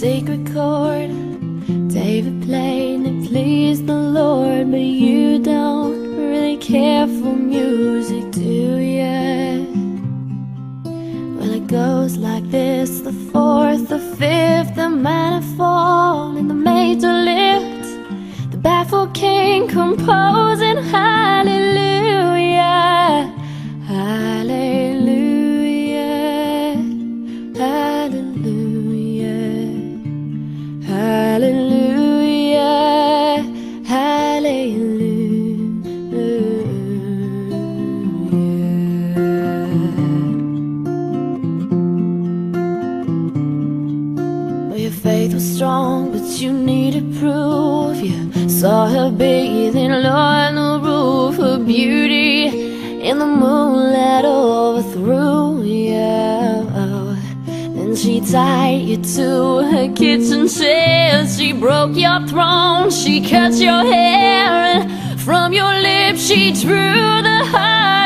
sacred chord David played it pleased the Lord But you don't really care for music, do ya? Well, it goes like this The fourth, the fifth, the minor fall And the major lift The baffled king composing but you needed proof. You saw her bathing on the roof, her beauty in the moonlight overthrew you. Then she tied you to her kitchen chair. She broke your throne, she cut your hair, and from your lips she drew the hallelujah.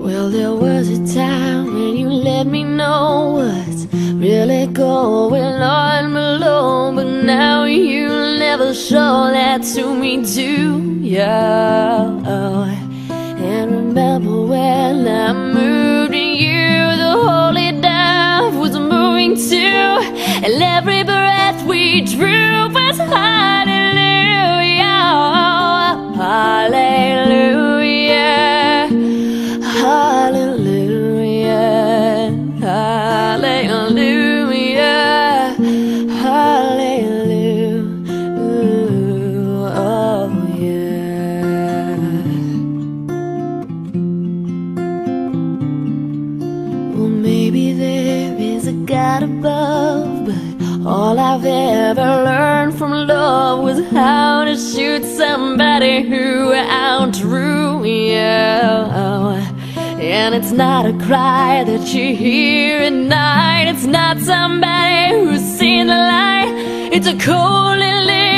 Well, there was a time when you let me know what's really going on below, but now you never show that to me, do ya? All I've ever learned from love was how to shoot somebody who outdrew you. And it's not a cry that you hear at night. It's not somebody who's seen the light. It's a cold and.